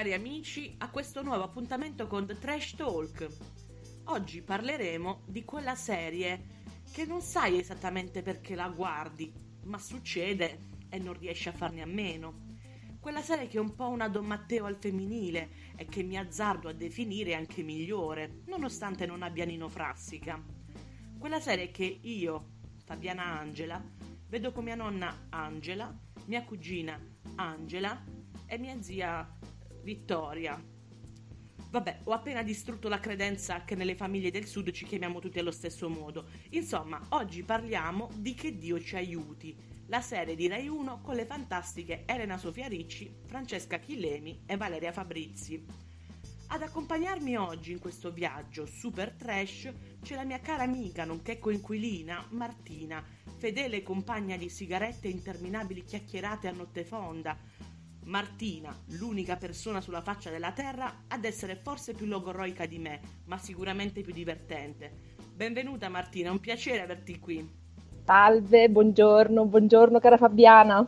Cari amici a questo nuovo appuntamento con The Trash Talk. Oggi parleremo di quella serie che non sai esattamente perché la guardi, ma succede e non riesci a farne a meno. Quella serie che è un po' una Don Matteo al femminile e che mi azzardo a definire anche migliore, nonostante non abbia Nino Frassica. Quella serie che io, Fabiana Angela, vedo con mia nonna Angela, mia cugina Angela e mia zia Vittoria, Vabbè, ho appena distrutto la credenza che nelle famiglie del sud ci chiamiamo tutti allo stesso modo. Insomma, oggi parliamo di Che Dio ci aiuti, la serie di Rai 1 con le fantastiche Elena Sofia Ricci, Francesca Chillemi e Valeria Fabrizi. Ad accompagnarmi oggi in questo viaggio super trash c'è la mia cara amica, nonché coinquilina, Martina, fedele compagna di sigarette e interminabili chiacchierate a notte fonda, Martina, l'unica persona sulla faccia della terra ad essere forse più logoroica di me, ma sicuramente più divertente. Benvenuta Martina, è un piacere averti qui. Salve, buongiorno, buongiorno cara Fabiana.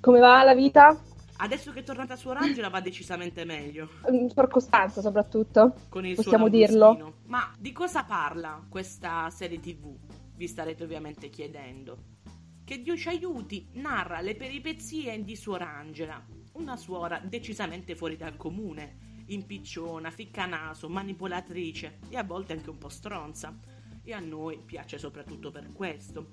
Come va la vita? Adesso che è tornata su Orangela va decisamente meglio. Mm, per Costanza soprattutto. Con il Possiamo dirlo. Ma di cosa parla questa serie tv? Vi starete ovviamente chiedendo. Che Dio ci aiuti narra le peripezie di Suor Angela, una suora decisamente fuori dal comune, impicciona, ficcanaso, manipolatrice e a volte anche un po' stronza. E a noi piace soprattutto per questo.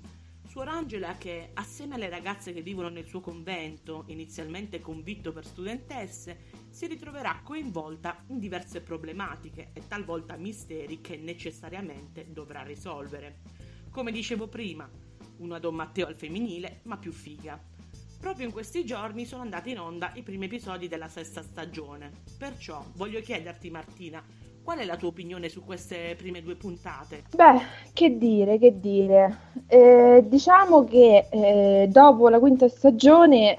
Suor Angela che, assieme alle ragazze che vivono nel suo convento, inizialmente convitto per studentesse, si ritroverà coinvolta in diverse problematiche e talvolta misteri che necessariamente dovrà risolvere. Come dicevo prima, una Don Matteo al femminile, ma più figa. Proprio in questi giorni sono andati in onda i primi episodi della sesta stagione. Perciò voglio chiederti, Martina, qual è la tua opinione su queste prime due puntate? Beh, che dire, che dire. Eh, diciamo che eh, dopo la quinta stagione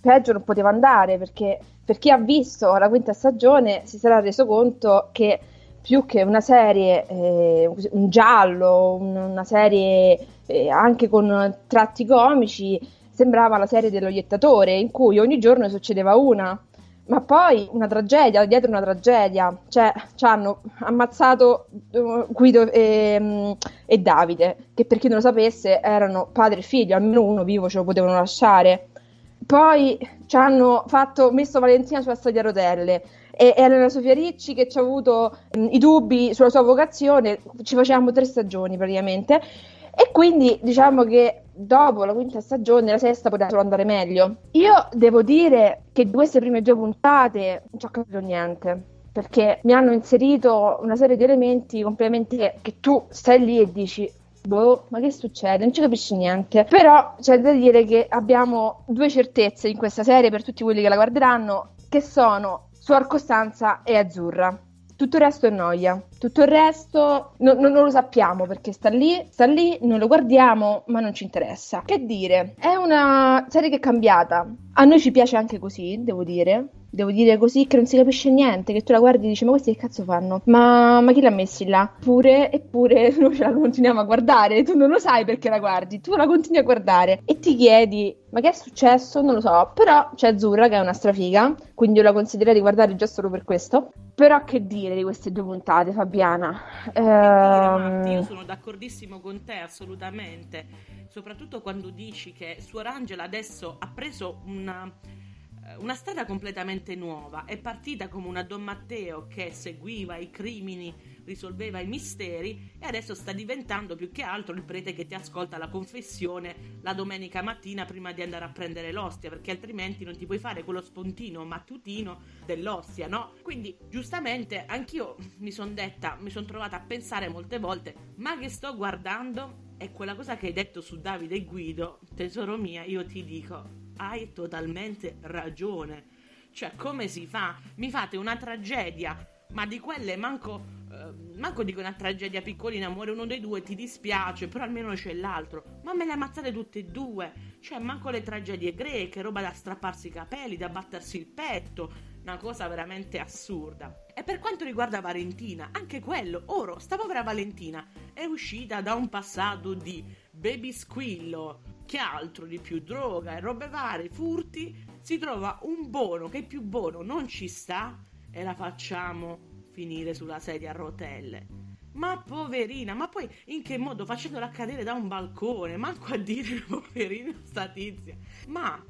peggio non poteva andare perché per chi ha visto la quinta stagione si sarà reso conto che più che una serie, eh, un giallo, una serie eh, anche con tratti comici, sembrava la serie dello iettatore, in cui ogni giorno succedeva una. Ma poi una tragedia, dietro una tragedia, cioè ci hanno ammazzato uh, Guido e, um, e, Davide, che per chi non lo sapesse erano padre e figlio, almeno uno vivo ce lo potevano lasciare. Poi ci hanno fatto, messo Valentina sulla stadia a rotelle e Elena Sofia Ricci che ci ha avuto um, i dubbi sulla sua vocazione, ci facevamo tre stagioni praticamente e quindi diciamo che dopo la quinta stagione, la sesta poteva solo andare meglio. Io devo dire che di queste prime due puntate non ci ho capito niente. Perché mi hanno inserito una serie di elementi completamente che tu stai lì e dici boh, ma che succede? Non ci capisci niente. Però c'è da dire che abbiamo due certezze in questa serie per tutti quelli che la guarderanno, che sono Suor Costanza e Azzurra. Tutto il resto è noia. Tutto il resto no, no, non lo sappiamo perché sta lì, sta lì, noi lo guardiamo, ma non ci interessa. Che dire? È una serie che è cambiata. A noi ci piace anche così, devo dire devo dire così, che non si capisce niente, che tu la guardi e dici ma questi che cazzo fanno? Ma, ma chi l'ha messi là? Pure, eppure noi ce la continuiamo a guardare, tu non lo sai perché la guardi, tu la continui a guardare e ti chiedi ma che è successo? Non lo so, però c'è Azzurra che è una strafiga, quindi io la consiglierei di guardare già solo per questo. Però che dire di queste due puntate, Fabiana? Ehm... Dire, io sono d'accordissimo con te, assolutamente. Soprattutto quando dici che Suor Angela adesso ha preso una una strada completamente nuova. È partita come una Don Matteo che seguiva i crimini, risolveva i misteri e adesso sta diventando più che altro il prete che ti ascolta la confessione la domenica mattina prima di andare a prendere l'ostia, perché altrimenti non ti puoi fare quello spontino mattutino dell'ostia, no? Quindi giustamente anch'io mi sono detta, mi sono trovata a pensare molte volte, ma che sto guardando? E quella cosa che hai detto su Davide e Guido, tesoro mia, io ti dico, hai totalmente ragione. Cioè, come si fa? Mi fate una tragedia, ma di quelle manco, eh, manco dico una tragedia piccolina, muore uno dei due, ti dispiace, però almeno c'è l'altro. Ma me le ammazzate tutte e due. Cioè, manco le tragedie greche, roba da strapparsi i capelli, da battersi il petto una cosa veramente assurda. E per quanto riguarda Valentina, anche quello, ora, sta povera Valentina è uscita da un passato di baby squillo, che altro di più, droga e robe varie, furti, si trova un buono che più buono non ci sta e la facciamo finire sulla sedia a rotelle. Ma poverina, ma poi in che modo? Facendola cadere da un balcone, manco a dire poverina sta tizia. Ma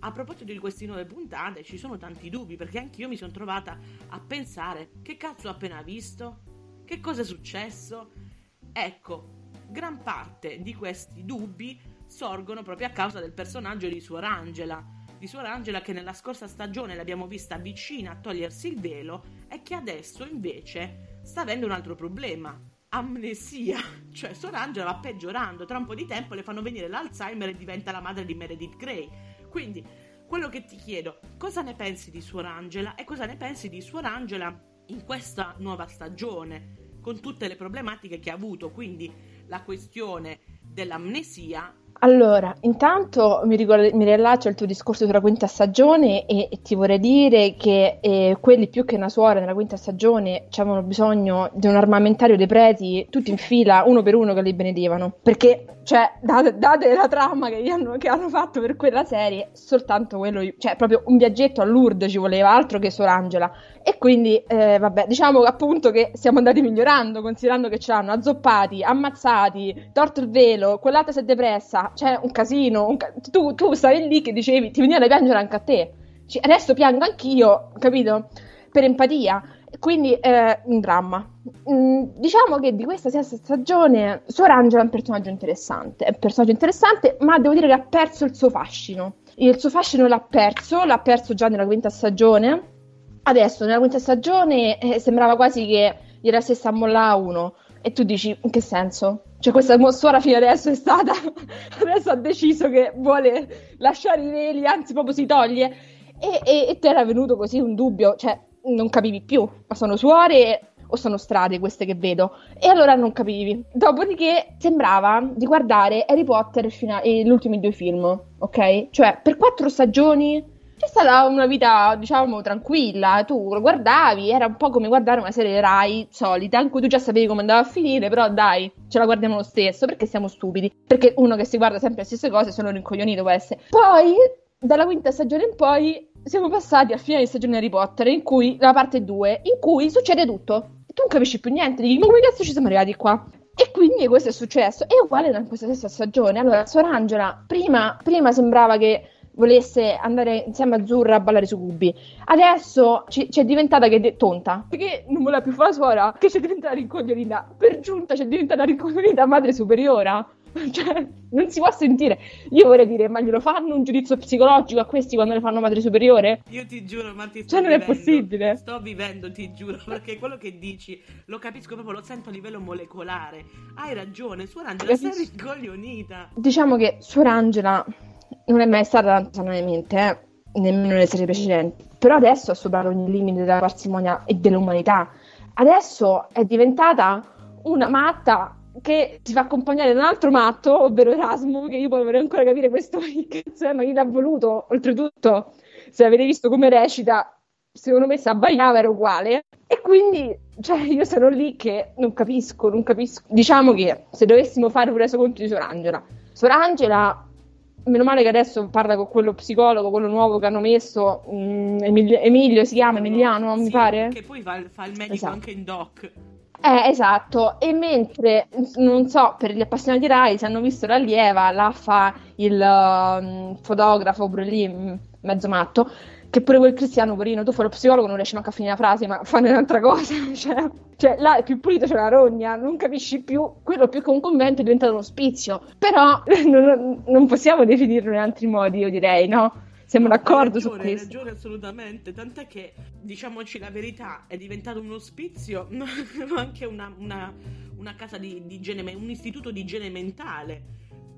a proposito di queste nuove puntate, ci sono tanti dubbi perché anch'io mi sono trovata a pensare che cazzo ho appena visto? Che cosa è successo? Ecco, gran parte di questi dubbi sorgono proprio a causa del personaggio di Suor Angela. Di Suor Angela che nella scorsa stagione l'abbiamo vista vicina a togliersi il velo e che adesso invece sta avendo un altro problema. Amnesia, cioè Suor Angela va peggiorando, tra un po' di tempo le fanno venire l'Alzheimer e diventa la madre di Meredith Grey quindi, quello che ti chiedo, cosa ne pensi di Suor Angela e cosa ne pensi di Suor Angela in questa nuova stagione, con tutte le problematiche che ha avuto, quindi la questione dell'amnesia allora, intanto mi, ricordo, mi riallaccio al tuo discorso sulla quinta stagione e, e ti vorrei dire che eh, quelli più che una suora nella quinta stagione avevano bisogno di un armamentario dei preti tutti in fila, uno per uno che li benedivano. Perché, cioè, date, date la trama che hanno, che hanno, fatto per quella serie, soltanto quello, cioè, proprio un viaggetto a Lourdes ci voleva, altro che Sor Angela. E quindi, eh, vabbè, diciamo appunto che siamo andati migliorando, considerando che ci hanno azzoppati, ammazzati, torto il velo, quell'altra si è depressa, c'è un casino. Un ca- tu, tu, stavi lì che dicevi, ti veniva da piangere anche a te. Cioè, adesso piango anch'io, capito? Per empatia. Quindi è un dramma. Mm, diciamo che di questa sesta stagione Suor Angela è un personaggio interessante. È un personaggio interessante, ma devo dire che ha perso il suo fascino. Il suo fascino l'ha perso, l'ha perso già nella quinta stagione Adesso, nella quinta stagione, eh, sembrava quasi che gli era stessa a mollare uno. E tu dici, in che senso? Cioè, questa suora fino adesso è stata. adesso ha deciso che vuole lasciare i veli, anzi, proprio si toglie. E, e, e ti era venuto così un dubbio, cioè, non capivi più. Ma sono suore o sono strade queste che vedo? E allora non capivi. Dopodiché sembrava di guardare Harry Potter fino agli ultimi due film, ok? Cioè, per quattro stagioni c'è stata una vita, diciamo, tranquilla. Tu lo guardavi, era un po' come guardare una serie Rai solita, in cui tu già sapevi come andava a finire, però dai, ce la guardiamo lo stesso, perché siamo stupidi. Perché uno che si guarda sempre le stesse cose sono rincoglionito può essere. Poi, dalla quinta stagione in poi, siamo passati al finale di stagione Harry Potter, in cui, la parte 2, in cui succede tutto. tu non capisci più niente, dici, ma come cazzo ci siamo arrivati qua? E quindi questo è successo. E uguale in questa stessa stagione. Allora, Sor Angela, prima, prima sembrava che volesse andare insieme a Zurra a ballare su cubi. Adesso ci, ci è diventata che de- tonta, perché non voleva più fare la suora, che c'è diventata rincoglionita. Per giunta c'è diventata rincoglionita madre superiore. Cioè, non si può sentire. Io vorrei dire, ma glielo fanno un giudizio psicologico a questi quando le fanno madre superiore? Io ti giuro, ma ti sto Cioè, non vivendo. è possibile. Sto vivendo, ti giuro, perché quello che dici lo capisco proprio, lo sento a livello molecolare. Hai ragione, Suor Angela, sei rincoglionita. Diciamo che Suor Angela non è mai stata tanto sanamente, eh? nemmeno nelle serie precedenti. Però adesso ha superato ogni limite della parsimonia e dell'umanità. Adesso è diventata una matta che si fa accompagnare da un altro matto, ovvero Erasmo, che io poi vorrei ancora capire questo cazzo è, ma chi l'ha voluto. Oltretutto, se avete visto come recita, secondo me se abbaiava era uguale. E quindi, cioè, io sono lì che non capisco, non capisco. Diciamo che se dovessimo fare un resoconto di Sorangela, Sorangela meno male che adesso parla con quello psicologo, quello nuovo che hanno messo, um, Emilio, Emilio, si chiama Emiliano, sì, mi pare? Che poi fa, fa il medico esatto. anche in doc. Eh, esatto, e mentre, non so, per gli appassionati Rai, se hanno visto l'allieva, là fa il uh, fotografo, pure lì, mm, mezzo matto, che pure quel cristiano, porino, tu fai lo psicologo, non riesci manco a finire la frase, ma fanno un'altra cosa. cioè, cioè, là è più pulito, c'è una rogna, non capisci più. Quello più che un convento è diventato un ospizio. Però non, non possiamo definirlo in altri modi, io direi, no? Siamo d'accordo ragione, su questo. Hai ragione assolutamente, tant'è che, diciamoci la verità, è diventato un ospizio, anche una, una, una casa di, di igiene, un istituto di igiene mentale,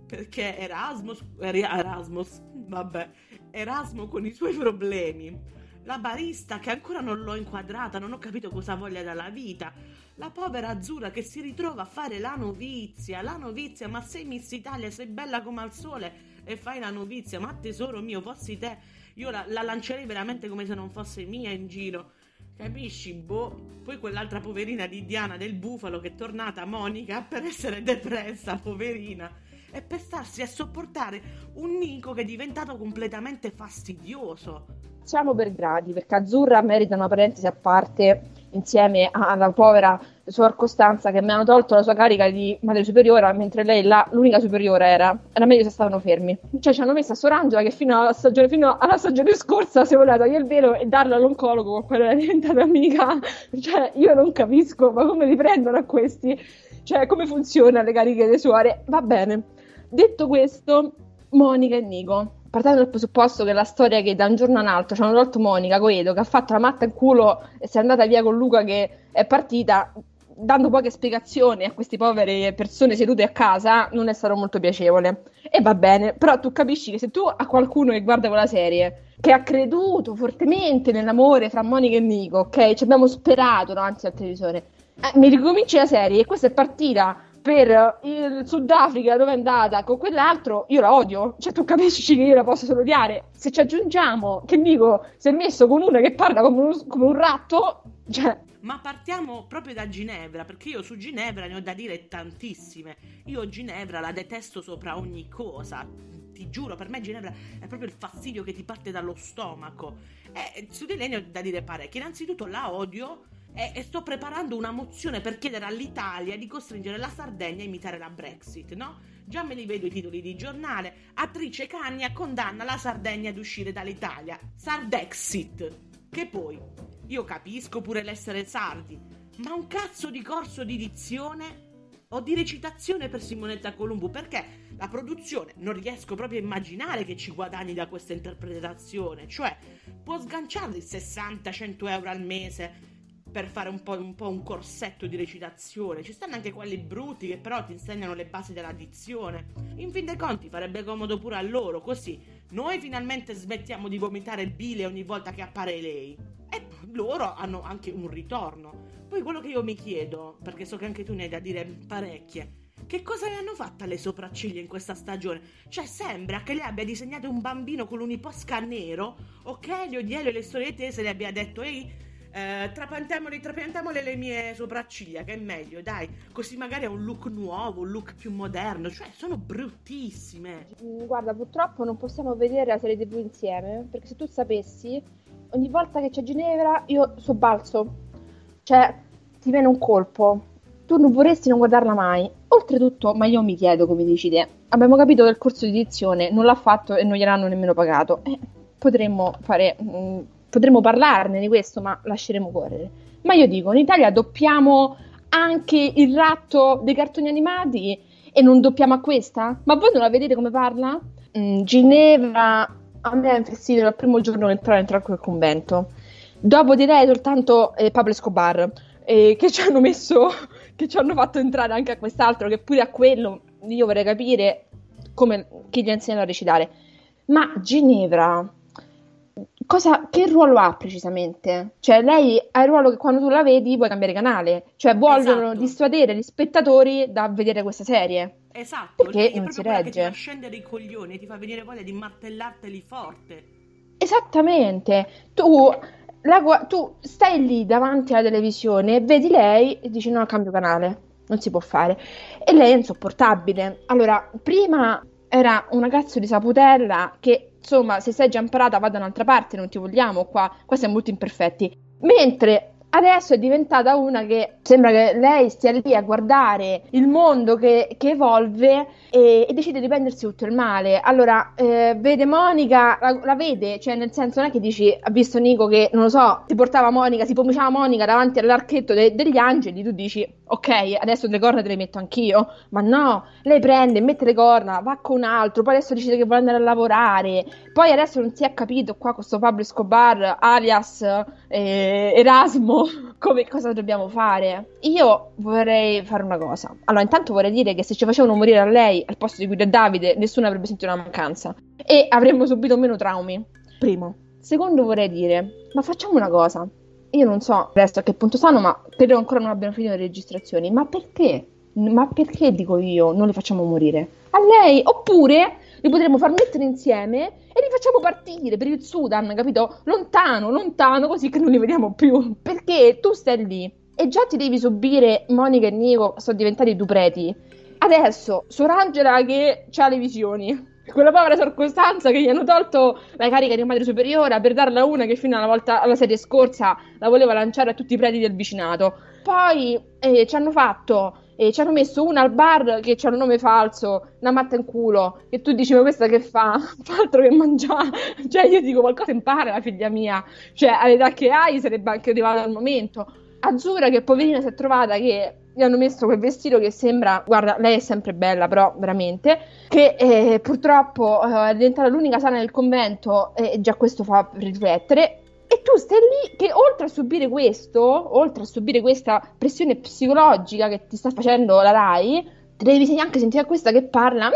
perché Erasmus, Erasmus, vabbè, Erasmo con i suoi problemi, la barista che ancora non l'ho inquadrata, non ho capito cosa voglia dalla vita, la povera Azzurra che si ritrova a fare la novizia, la novizia, ma sei Miss Italia, sei bella come al sole e fai la novizia, ma tesoro mio, fossi te, io la, la lancerei veramente come se non fosse mia in giro. Capisci? Boh. Poi quell'altra poverina di Diana del Bufalo che è tornata Monica per essere depressa, poverina. E per starsi a sopportare un Nico che è diventato completamente fastidioso. Siamo per gradi, perché Azzurra merita una parentesi a parte insieme alla povera suor Costanza che mi hanno tolto la sua carica di madre superiore mentre lei là, l'unica superiore era era meglio se stavano fermi. Cioè ci hanno messo a Sorangela che fino alla stagione, fino alla stagione scorsa si voleva togliere il velo e darlo all'oncologo con quello era diventata amica. Cioè io non capisco ma come li prendono a questi? Cioè come funzionano le cariche delle suore? Va bene detto questo Monica e Nico partendo dal presupposto che la storia che da un giorno all'altro ci hanno tolto Monica Coedo che ha fatto la matta in culo e si è andata via con Luca che è partita dando poche spiegazioni a queste povere persone sedute a casa non è stato molto piacevole. E va bene però tu capisci che se tu a qualcuno che guarda quella serie che ha creduto fortemente nell'amore fra Monica e Nico ok ci abbiamo sperato davanti al televisore eh, mi ricominci la serie e questa è partita per il Sudafrica dove è andata con quell'altro, io la odio. Cioè, tu capisci che io la posso solo odiare. Se ci aggiungiamo che dico si è messo con una che parla come un, come un ratto, cioè. Ma partiamo proprio da Ginevra, perché io su Ginevra ne ho da dire tantissime. Io Ginevra la detesto sopra ogni cosa. Ti giuro, per me Ginevra è proprio il fastidio che ti parte dallo stomaco. E su di lei ne ho da dire parecchie. Innanzitutto la odio e, e, sto preparando una mozione per chiedere all'Italia di costringere la Sardegna a imitare la Brexit, no? Già me li vedo i titoli di giornale. Attrice Cagna condanna la Sardegna ad uscire dall'Italia. Sardexit. Che poi, io capisco pure l'essere sardi, ma un cazzo di corso di dizione o di recitazione per Simonetta Columbu perché la produzione non riesco proprio a immaginare che ci guadagni da questa interpretazione cioè può sganciare 60-100 euro al mese per fare un po', un po', un corsetto di recitazione. Ci stanno anche quelli brutti che però ti insegnano le basi della dizione. In fin dei conti farebbe comodo pure a loro, così noi finalmente smettiamo di vomitare bile ogni volta che appare lei. E loro hanno anche un ritorno. Poi quello che io mi chiedo, perché so che anche tu ne hai da dire parecchie, che cosa le hanno fatto alle sopracciglia in questa stagione? Cioè, sembra che lei abbia disegnato un bambino con l'uniposca nero, ok? Gli odiello e le storie tese le abbia detto, ehi, eh, trapiantiamole, trapiantiamole le mie sopracciglia, che è meglio, dai. Così magari ha un look nuovo, un look più moderno. Cioè, sono bruttissime. Mm, guarda, purtroppo non possiamo vedere la serie TV insieme. Perché se tu sapessi, ogni volta che c'è Ginevra, io sobbalzo. Cioè, ti viene un colpo. Tu non vorresti non guardarla mai. Oltretutto, ma io mi chiedo come dici te. Abbiamo capito che il corso di edizione non l'ha fatto e non gliel'hanno nemmeno pagato. Eh, potremmo fare. Mh, potremmo parlarne di questo, ma lasceremo correre. Ma io dico, in Italia doppiamo anche il ratto dei cartoni animati e non doppiamo a questa? Ma voi non la vedete come parla? Mm, Ginevra a me ha infestito dal primo giorno che entrare in quel convento. Dopo di lei soltanto eh, Pablo Escobar, eh, che ci hanno messo, che ci hanno fatto entrare anche a quest'altro, che pure a quello io vorrei capire come, chi gli ha insegnato a recitare. Ma Ginevra, cosa, che ruolo ha precisamente? Cioè, lei ha il ruolo che quando tu la vedi vuoi cambiare canale, cioè vogliono esatto. dissuadere gli spettatori da vedere questa serie. Esatto, perché non si regge. Ti fa scendere i coglioni, ti fa venire voglia di martellarteli forte. Esattamente. Tu, la, tu stai lì davanti alla televisione, vedi lei e dici no, cambio canale. Non si può fare. E lei è insopportabile. Allora, prima era una cazzo di saputella che insomma, se sei già imparata, vada da un'altra parte, non ti vogliamo qua, qua siamo molto imperfetti. Mentre adesso è diventata una che sembra che lei stia lì a guardare il mondo che, che evolve e, e, decide di prendersi tutto il male. Allora, eh, vede Monica, la, la, vede, cioè nel senso non è che dici, ha visto Nico che, non lo so, si portava Monica, si pomiciava Monica davanti all'archetto de, degli angeli, tu dici, ok, adesso le corna te le metto anch'io, ma no, lei prende, mette le corna, va con un altro, poi adesso decide che vuole andare a lavorare, poi adesso non si è capito qua questo Pablo Escobar, alias eh, Erasmo, come, cosa dobbiamo fare. Io vorrei fare una cosa. Allora, intanto vorrei dire che se ci facevano morire a lei al posto di Guido e Davide, nessuno avrebbe sentito una mancanza e avremmo subito meno traumi. Primo. Secondo, vorrei dire, ma facciamo una cosa. Io non so adesso a che punto stanno, ma credo ancora non abbiano finito le registrazioni. Ma perché? Ma perché dico io non li facciamo morire? A lei? Oppure li potremmo far mettere insieme e li facciamo partire per il Sudan, capito? Lontano, lontano, così che non li vediamo più. Perché tu stai lì e già ti devi subire Monica e Nico sono diventati due preti. Adesso, Sorangela che ha le visioni. Quella povera Sor Costanza che gli hanno tolto la carica di madre superiore per darla a una che fino alla, volta, alla serie scorsa la voleva lanciare a tutti i preti del vicinato. Poi eh, ci hanno fatto e ci hanno messo una al bar che c'ha un nome falso, una matta in culo, e tu dici ma questa che fa? Fa altro che mangiare, cioè io dico qualcosa impara la figlia mia, cioè all'età che hai sarebbe anche arrivata al momento. Azzurra che poverina si è trovata che gli hanno messo quel vestito che sembra, guarda, lei è sempre bella, però veramente, che eh, purtroppo eh, è diventata l'unica sana del convento e già questo fa riflettere. E tu stai lì che oltre a subire questo, oltre a subire questa pressione psicologica che ti sta facendo la Rai, ti devi anche sentire questa che parla.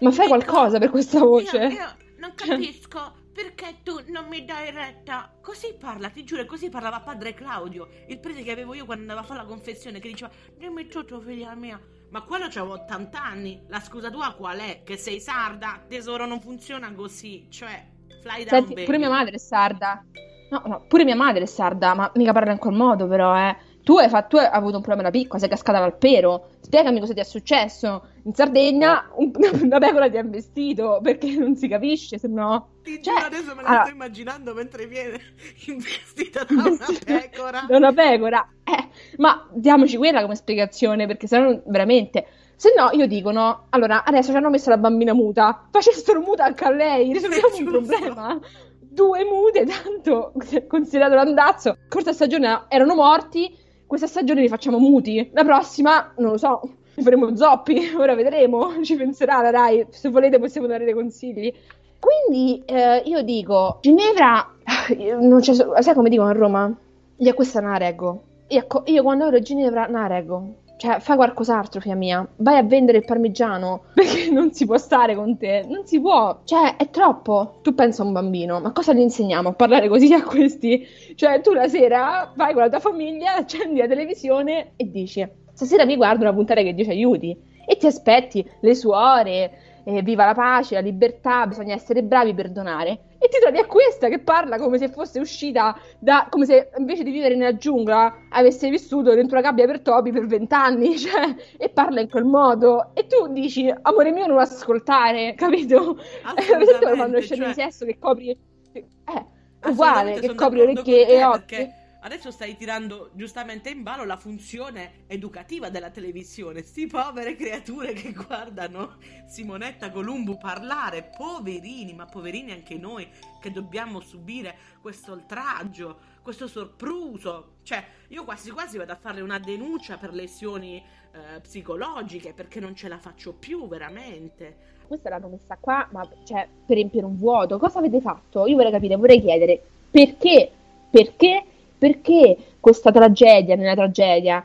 Ma fai qualcosa per questa voce? Io, io non capisco perché tu non mi dai retta. Così parla, ti giuro, così parlava padre Claudio, il prete che avevo io quando andavo a fare la confessione, che diceva, dimmi tutto figlia mia. Ma quello c'avevo 80 anni, la scusa tua qual è? Che sei sarda? Tesoro non funziona così, cioè Fly down, Senti, pure mia madre è sarda. No, no, pure mia madre è sarda, ma mica parla in quel modo, però, eh. Tu hai, fatto, tu hai avuto un problema da piccola, sei cascata dal pero. Spiegami cosa ti è successo. In Sardegna un, una pecora ti ha investito perché non si capisce, se no. Ti cioè, adesso me la allora, sto immaginando mentre viene investita da una pecora. da una pecora. Eh, ma diamoci quella come spiegazione, perché se no veramente. Se no, io dico no. Allora, adesso ci hanno messo la bambina muta. Facessero muta anche a lei, risolviamo un problema. Due mute, tanto considerato l'andazzo. Corsa stagione erano morti. Questa stagione li facciamo muti. La prossima, non lo so, li faremo zoppi. Ora vedremo. Ci penserà la Rai. Se volete, possiamo dare dei consigli. Quindi eh, io dico, Ginevra, non c'è, sai come dicono a Roma? Gli acquista una reggo. Io, io quando ero a Ginevra, una reggo cioè, fai qualcos'altro, figlia mia. Vai a vendere il parmigiano. Perché non si può stare con te. Non si può. Cioè, è troppo. Tu pensa a un bambino, ma cosa gli insegniamo a parlare così a questi? Cioè, tu la sera vai con la tua famiglia, accendi la televisione e dici: Stasera mi guardo una puntata che Dio ci aiuti. E ti aspetti le suore, eh, viva la pace, la libertà, bisogna essere bravi, perdonare. E ti trovi a questa che parla come se fosse uscita da. come se invece di vivere nella giungla avesse vissuto dentro una gabbia per topi per vent'anni, cioè, e parla in quel modo. E tu dici, amore mio, non ascoltare, capito? Vedete quando scende cioè... di sesso che copri. Eh, uguale, che copri orecchie e occhi. Perché Adesso stai tirando giustamente in ballo la funzione educativa della televisione. Sti povere creature che guardano Simonetta Columbu parlare, poverini, ma poverini anche noi che dobbiamo subire questo oltraggio, questo sorpruso. Cioè, io quasi quasi vado a fare una denuncia per lesioni eh, psicologiche perché non ce la faccio più veramente. Questa l'hanno messa qua, ma cioè, per riempire un vuoto. Cosa avete fatto? Io vorrei capire, vorrei chiedere perché? Perché perché questa tragedia nella tragedia?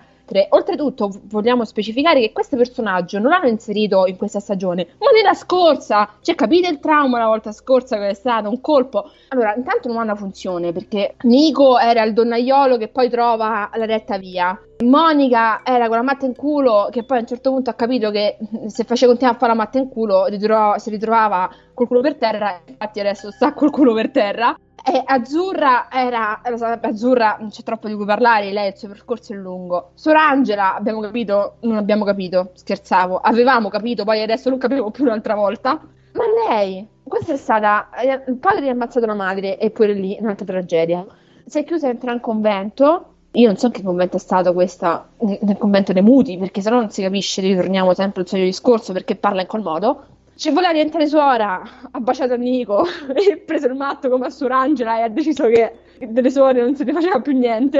Oltretutto vogliamo specificare che questo personaggio non l'hanno inserito in questa stagione, ma nella scorsa. Cioè, capite il trauma la volta scorsa che è stato un colpo? Allora, intanto non ha una funzione perché Nico era il donnaiolo che poi trova la retta via. Monica era quella matta in culo che poi a un certo punto ha capito che se faceva continuare a fare la matta in culo ritro- si ritrovava col culo per terra, infatti adesso sta col culo per terra. E Azzurra era, Azzurra non c'è troppo di cui parlare, lei il suo percorso è lungo. Sorangela, abbiamo capito, non abbiamo capito, scherzavo, avevamo capito, poi adesso non capivo più un'altra volta. Ma lei, questa è stata, il padre ha ammazzato la madre e pure lì un'altra tragedia. si è chiusa dentro un convento. Io non so che convento è stato questo, nel convento dei muti, perché sennò non si capisce, ritorniamo sempre al solito discorso perché parla in quel modo. Ci voleva diventare suora, ha baciato Nico e preso il matto come a Sorangela e ha deciso che delle suore non se ne faceva più niente.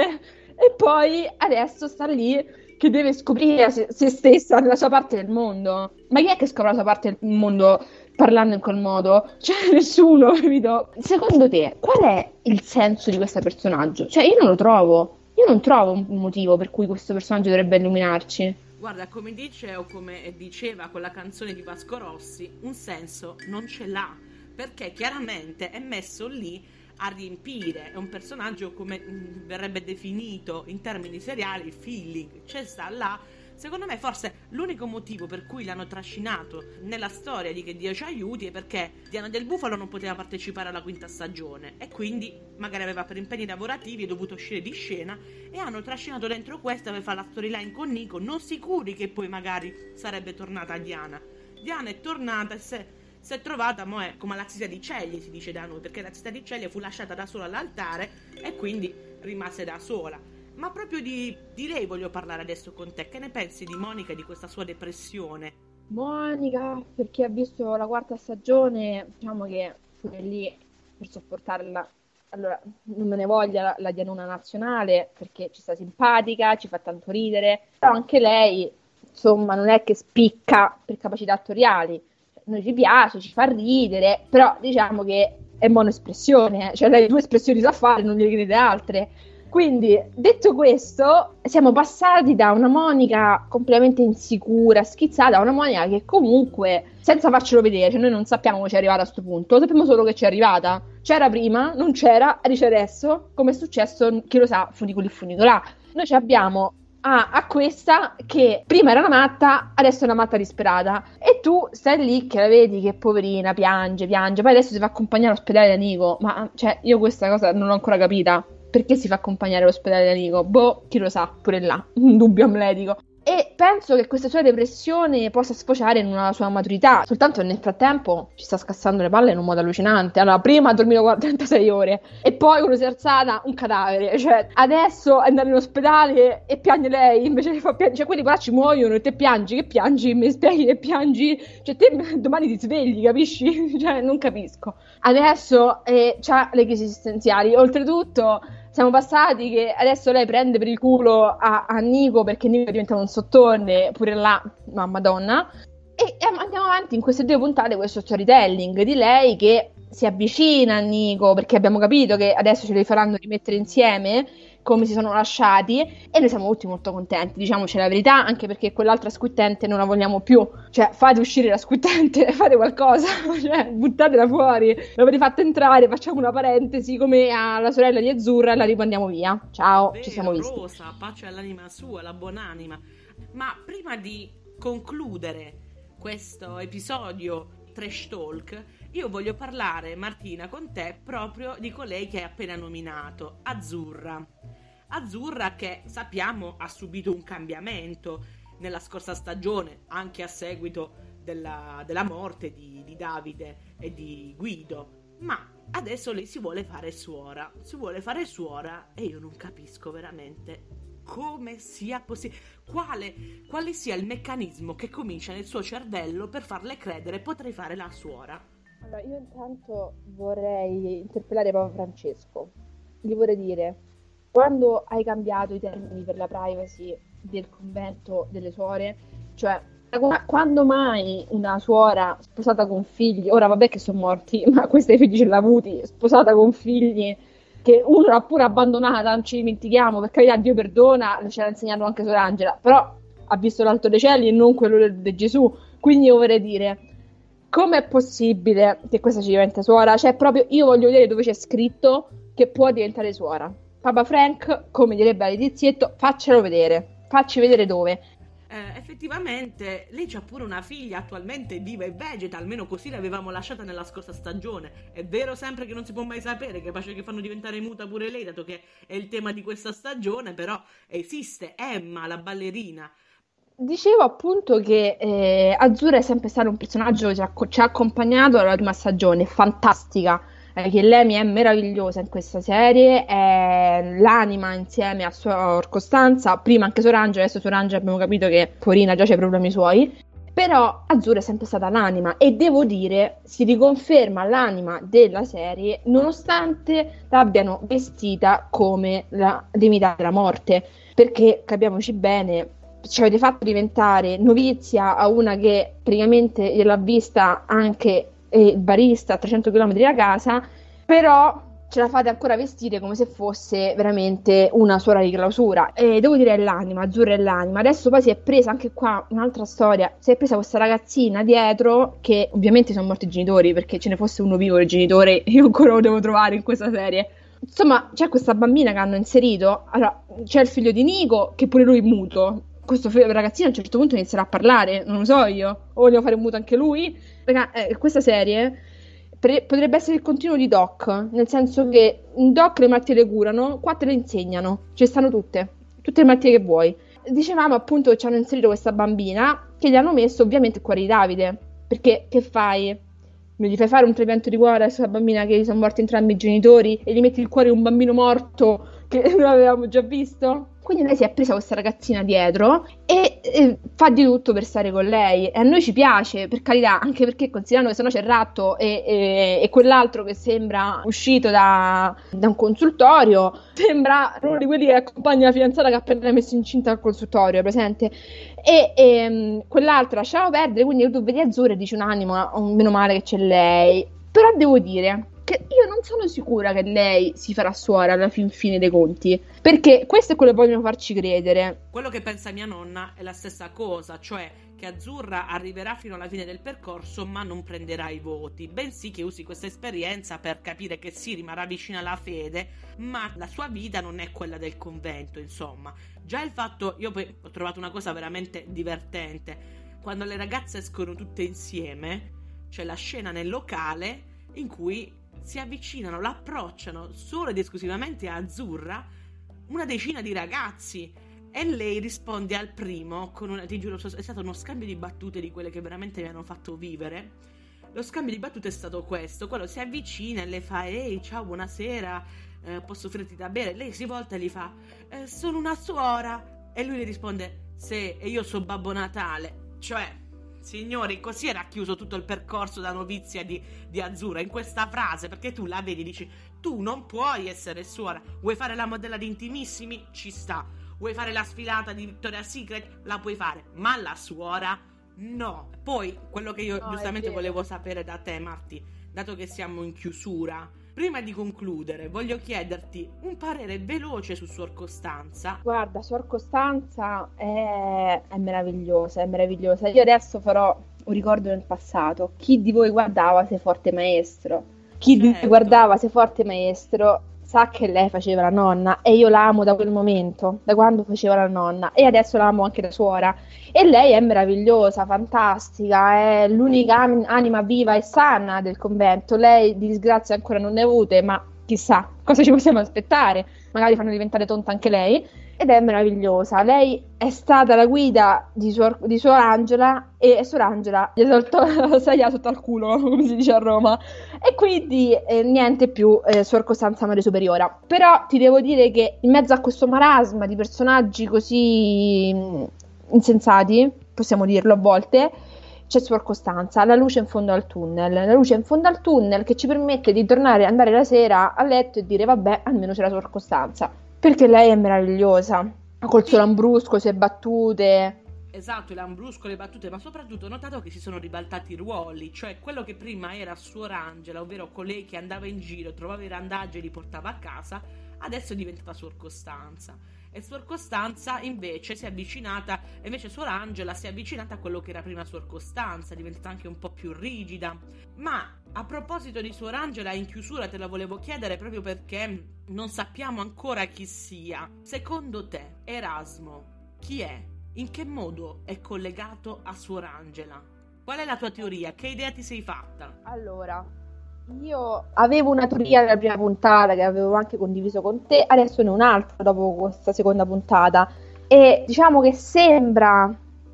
E poi adesso sta lì che deve scoprire se, se stessa nella sua parte del mondo. Ma chi è che scopre la sua parte del mondo parlando in quel modo? Cioè, nessuno, capito? Secondo te, qual è il senso di questo personaggio? Cioè, io non lo trovo. Io non trovo un motivo per cui questo personaggio dovrebbe illuminarci. Guarda, come dice o come diceva quella canzone di Vasco Rossi, un senso non ce l'ha, perché chiaramente è messo lì a riempire, è un personaggio come mh, verrebbe definito in termini seriali, feeling, c'è sta là Secondo me forse l'unico motivo per cui l'hanno trascinato nella storia di Che Dio ci aiuti è perché Diana del Bufalo non poteva partecipare alla quinta stagione e quindi magari aveva per impegni lavorativi dovuto uscire di scena e hanno trascinato dentro questa per fare la storyline con Nico, non sicuri che poi magari sarebbe tornata Diana. Diana è tornata e se si è trovata mo è come la zia di Ceglie si dice da noi perché la zia di Ceglie fu lasciata da sola all'altare e quindi rimase da sola ma proprio di, di lei voglio parlare adesso con te. Che ne pensi di Monica e di questa sua depressione? Monica, per chi ha visto la quarta stagione, diciamo che pure lì per sopportarla. Allora, non me ne voglia la, la Dianuna nazionale perché ci sta simpatica, ci fa tanto ridere, però anche lei, insomma, non è che spicca per capacità attoriali. Noi ci piace, ci fa ridere, però diciamo che è monoespressione, eh. cioè lei due espressioni sa fare, non gliene chiede altre. Quindi, detto questo, siamo passati da una Monica completamente insicura, schizzata, a una Monica che comunque, senza farcelo vedere, cioè noi non sappiamo come ci è arrivata a questo punto, sappiamo solo che ci è arrivata. C'era prima, non c'era, dice adesso, come è successo, chi lo sa, funicoli funicola. Noi ci abbiamo a, a, questa che prima era una matta, adesso è una matta disperata. E tu stai lì che la vedi che poverina, piange, piange. Poi adesso si fa accompagnare all'ospedale da Nico. Ma cioè, io questa cosa non l'ho ancora capita perché si fa accompagnare all'ospedale da Nico? Boh, chi lo sa, pure là, un dubbio amletico. E penso che questa sua depressione possa sfociare in una sua maturità. Soltanto nel frattempo ci sta scassando le palle in un modo allucinante. Allora, prima ha dormito 36 ore e poi quando si è alzata un cadavere. Cioè, adesso andare in ospedale e piange lei invece fa piangere. Cioè, quelli qua ci muoiono e te piangi. Che piangi? Mi spieghi che piangi? Cioè, te domani ti svegli, capisci? cioè, non capisco. Adesso eh, ha le crisi esistenziali. Oltretutto siamo passati che adesso lei prende per il culo a, a Nico perché Nico diventa un sottone, pure là, ma madonna. E, e andiamo avanti in queste due puntate questo storytelling di lei che si avvicina a Nico perché abbiamo capito che adesso ce li faranno rimettere insieme come si sono lasciati e noi siamo tutti molto contenti, diciamoci la verità, anche perché quell'altra squittente non la vogliamo più, cioè fate uscire la squittente, fate qualcosa, cioè buttatela fuori, l'avete fatta entrare, facciamo una parentesi come alla sorella di Azzurra e la rimandiamo via. Ciao, Vero, ci siamo visti. Rosa, pace all'anima sua, la buonanima. Ma prima di concludere questo episodio trash talk, io voglio parlare, Martina, con te proprio di colei che hai appena nominato, Azzurra. Azzurra che sappiamo ha subito un cambiamento nella scorsa stagione, anche a seguito della, della morte di, di Davide e di Guido. Ma adesso lei si vuole fare suora. Si vuole fare suora e io non capisco veramente come sia possibile. Quale, quale sia il meccanismo che comincia nel suo cervello per farle credere potrei fare la suora. Allora, io intanto vorrei interpellare Papa Francesco. Gli vorrei dire, quando hai cambiato i termini per la privacy del convento delle suore, cioè quando mai una suora sposata con figli, ora vabbè che sono morti, ma questi figli ce l'ha avuti, sposata con figli, che uno l'ha pure abbandonata, non ci dimentichiamo, per carità Dio perdona, ce l'ha insegnato anche Sorangela, però ha visto l'alto dei cieli e non quello di Gesù, quindi io vorrei dire, com'è possibile che questa ci diventa suora? Cioè proprio io voglio vedere dove c'è scritto che può diventare suora. Papa Frank, come direbbe Letizietto, faccelo vedere, facci vedere dove. Eh, effettivamente lei c'ha pure una figlia attualmente viva e vegeta, almeno così l'avevamo lasciata nella scorsa stagione. È vero sempre che non si può mai sapere, che piace che fanno diventare muta pure lei, dato che è il tema di questa stagione, però esiste Emma, la ballerina. Dicevo appunto che eh, Azzurra è sempre stato un personaggio che ci ha, ci ha accompagnato alla prima stagione, fantastica eh, che Lemi è meravigliosa in questa serie, è l'anima insieme a Suor Costanza, prima anche Sorangela, adesso Sorangela abbiamo capito che Porina già c'ha i problemi suoi, però Azzurra è sempre stata l'anima e devo dire si riconferma l'anima della serie nonostante l'abbiano vestita come la divinità della morte perché capiamoci bene ci avete fatto diventare novizia a una che praticamente gliel'ha vista anche eh, barista a 300 km da casa però ce la fate ancora vestire come se fosse veramente una suora di clausura. E devo dire è l'anima, azzurra è l'anima. Adesso poi si è presa anche qua un'altra storia. Si è presa questa ragazzina dietro, che ovviamente sono morti i genitori, perché ce ne fosse uno vivo il genitore, io ancora lo devo trovare in questa serie. Insomma, c'è questa bambina che hanno inserito. Allora, c'è il figlio di Nico, che pure lui è muto. Questo ragazzino a un certo punto inizierà a parlare, non lo so io. O voglio fare muto anche lui. Raga, eh, questa serie pre- potrebbe essere il continuo di Doc, nel senso che in Doc le malattie le curano, qua te le insegnano, ci stanno tutte, tutte le malattie che vuoi. Dicevamo appunto che ci hanno inserito questa bambina che gli hanno messo ovviamente il cuore di Davide, perché che fai? Mi gli fai fare un trapianto di cuore a questa bambina che gli sono morti entrambi i genitori e gli metti il cuore di un bambino morto che non avevamo già visto? Quindi lei si è presa questa ragazzina dietro e, e, fa di tutto per stare con lei. E a noi ci piace, per carità, anche perché considerando che se no c'è il ratto e, e, e quell'altro che sembra uscito da, da, un consultorio, sembra uno di quelli che accompagna la fidanzata che ha appena messo incinta al consultorio, presente? E, e quell'altro lasciamo perdere, quindi tu vedi Azzurra e dici un animo, meno male che c'è lei. Però devo dire, che io non sono sicura che lei si farà suora alla fin fine dei conti. Perché questo è quello che vogliono farci credere. Quello che pensa mia nonna è la stessa cosa, cioè che Azzurra arriverà fino alla fine del percorso ma non prenderà i voti, bensì che usi questa esperienza per capire che sì, rimarrà vicina alla fede, ma la sua vita non è quella del convento, insomma. Già il fatto, io poi ho trovato una cosa veramente divertente, quando le ragazze escono tutte insieme, c'è la scena nel locale in cui si avvicinano, l'approcciano solo ed esclusivamente a Azzurra una decina di ragazzi e lei risponde al primo con una, ti giuro, è stato uno scambio di battute di quelle che veramente mi hanno fatto vivere. Lo scambio di battute è stato questo, quello si avvicina e le fa ehi ciao buonasera, eh, posso offrirti da bere? Lei si volta e gli fa eh, sono una suora e lui le risponde sì e io sono Babbo Natale, cioè Signori, così era chiuso tutto il percorso da novizia di, di Azzurra in questa frase, perché tu la vedi dici, tu non puoi essere suora, vuoi fare la modella di Intimissimi? Ci sta. Vuoi fare la sfilata di Victoria's Secret? La puoi fare, ma la suora? No. Poi, quello che io no, giustamente volevo sapere da te, Marti, dato che siamo in chiusura, Prima di concludere, voglio chiederti un parere veloce su Suor Costanza. Guarda, Suor Costanza è, è meravigliosa, è meravigliosa. Io adesso farò un ricordo del passato. Chi di voi guardava Sei Forte Maestro? Chi certo. di voi certo. guardava Sei Forte Maestro sa che lei faceva la nonna e io l'amo da quel momento, da quando faceva la nonna e adesso l'amo anche da suora. E lei è meravigliosa, fantastica, è l'unica anima viva e sana del convento. Lei di disgrazie ancora non ne ha avute, ma chissà cosa ci possiamo aspettare. Magari fanno diventare tonta anche lei ed è meravigliosa. Lei è stata la guida di Suor, di Suor Angela e Suor Angela gli ha tolto la sedia sotto al culo, come si dice a Roma. E quindi eh, niente più eh, Suor Costanza Maria Superiora. Però ti devo dire che in mezzo a questo marasma di personaggi così mm, insensati, possiamo dirlo a volte, c'è Suor Costanza, la luce in fondo al tunnel, la luce in fondo al tunnel che ci permette di tornare, andare la sera a letto e dire vabbè, almeno c'è la Suor Costanza perché lei è meravigliosa, col suo lambrusco, le battute. Esatto, il lambrusco, le battute, ma soprattutto ho notato che si sono ribaltati i ruoli, cioè quello che prima era Suor Angela, ovvero colei che andava in giro, trovava i randaggi e li portava a casa, adesso è diventata Suor Costanza e Suor Costanza invece si è avvicinata, invece Suor Angela si è avvicinata a quello che era prima Suor Costanza, è diventata anche un po' più rigida. Ma a proposito di Suor Angela, in chiusura te la volevo chiedere proprio perché non sappiamo ancora chi sia. Secondo te, Erasmo, chi è? In che modo è collegato a Suor Angela? Qual è la tua teoria? Che idea ti sei fatta? Allora, io avevo una teoria nella prima puntata che avevo anche condiviso con te, adesso ne ho un'altra dopo questa seconda puntata. E diciamo che sembra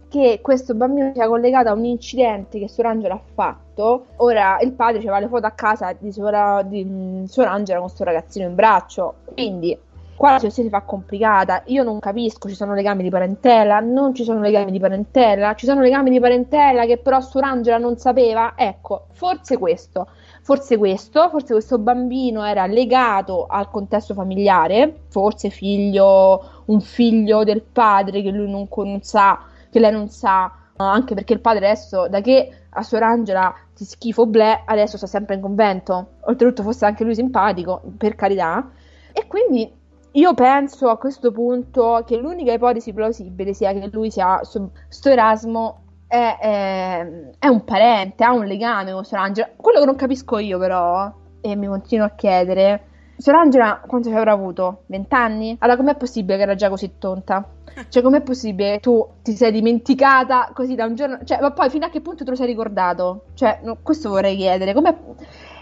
che questo bambino sia collegato a un incidente che Sorangela ha fatto. Ora il padre ci va le foto a casa di, Sora, di mm, Sorangela con questo ragazzino in braccio. Quindi qua la situazione si fa complicata. Io non capisco, ci sono legami di parentela, non ci sono legami di parentela, ci sono legami di parentela che però Sorangela non sapeva. Ecco, forse questo. Forse questo, forse questo bambino era legato al contesto familiare, forse figlio, un figlio del padre che lui non, non sa che lei non sa, anche perché il padre adesso, da che a Sorangela ti schifo bleh, adesso sta sempre in convento. Oltretutto fosse anche lui simpatico, per carità. E quindi io penso a questo punto che l'unica ipotesi plausibile sia che lui sia sto Erasmo è, è, è, un parente, ha un legame con Sorangela. Quello che non capisco io però, e mi continuo a chiedere, Sorangela quanto ci avrà avuto? 20 anni? Allora com'è possibile che era già così tonta? Cioè, com'è possibile che tu ti sei dimenticata così da un giorno? Cioè, ma poi fino a che punto te lo sei ricordato? Cioè, no, questo vorrei chiedere. Com'è...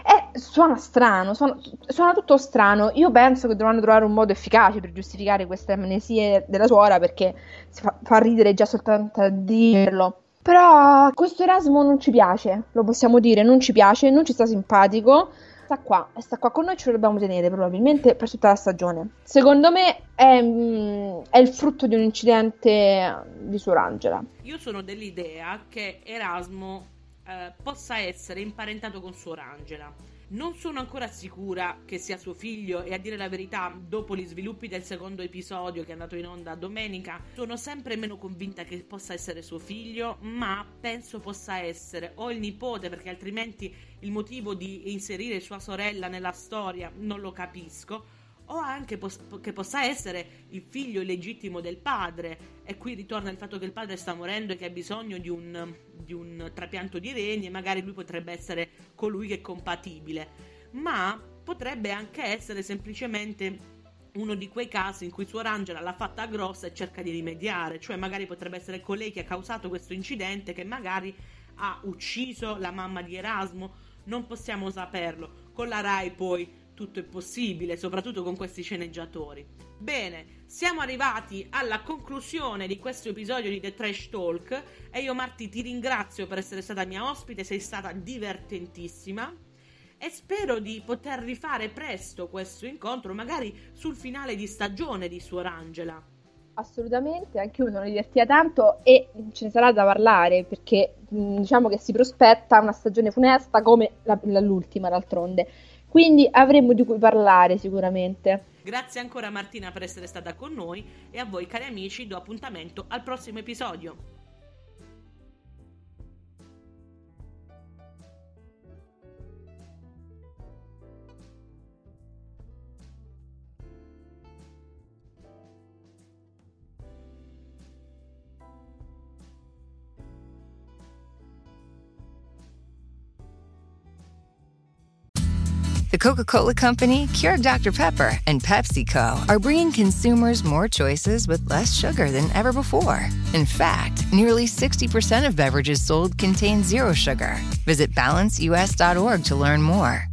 Eh, suona strano, suona, suona, tutto strano. Io penso che dovranno trovare un modo efficace per giustificare queste amnesie della suora perché fa, fa ridere già soltanto a dirlo. Però questo Erasmo non ci piace, lo possiamo dire, non ci piace, non ci sta simpatico sta qua, sta qua con noi, ce lo dobbiamo tenere probabilmente per tutta la stagione. Secondo me è, mm, è il frutto di un incidente di Sorangela. Io sono dell'idea che Erasmo eh, possa essere imparentato con Sorangela non sono ancora sicura che sia suo figlio e a dire la verità, dopo gli sviluppi del secondo episodio che è andato in onda domenica, sono sempre meno convinta che possa essere suo figlio, ma penso possa essere. O il nipote perché altrimenti il motivo di inserire sua sorella nella storia non lo capisco o anche pos- che possa essere il figlio illegittimo del padre. E qui ritorna il fatto che il padre sta morendo e che ha bisogno di un, di un trapianto di reni e magari lui potrebbe essere colui che è compatibile. Ma potrebbe anche essere semplicemente uno di quei casi in cui Suor Angela l'ha fatta grossa e cerca di rimediare, cioè magari potrebbe essere colei che ha causato questo incidente che magari ha ucciso la mamma di Erasmo, non possiamo saperlo. Con la Rai poi tutto è possibile, soprattutto con questi sceneggiatori. Bene, siamo arrivati alla conclusione di questo episodio di The Trash Talk e io Marti ti ringrazio per essere stata mia ospite, sei stata divertentissima e spero di poter rifare presto questo incontro, magari sul finale di stagione di Suor Angela. Assolutamente, anche io mi sono divertita tanto e ce ne sarà da parlare perché diciamo che si prospetta una stagione funesta come la, l'ultima d'altronde. Quindi avremo di cui parlare sicuramente. Grazie ancora Martina per essere stata con noi e a voi cari amici do appuntamento al prossimo episodio. The Coca Cola Company, Keurig Dr. Pepper, and PepsiCo are bringing consumers more choices with less sugar than ever before. In fact, nearly 60% of beverages sold contain zero sugar. Visit balanceus.org to learn more.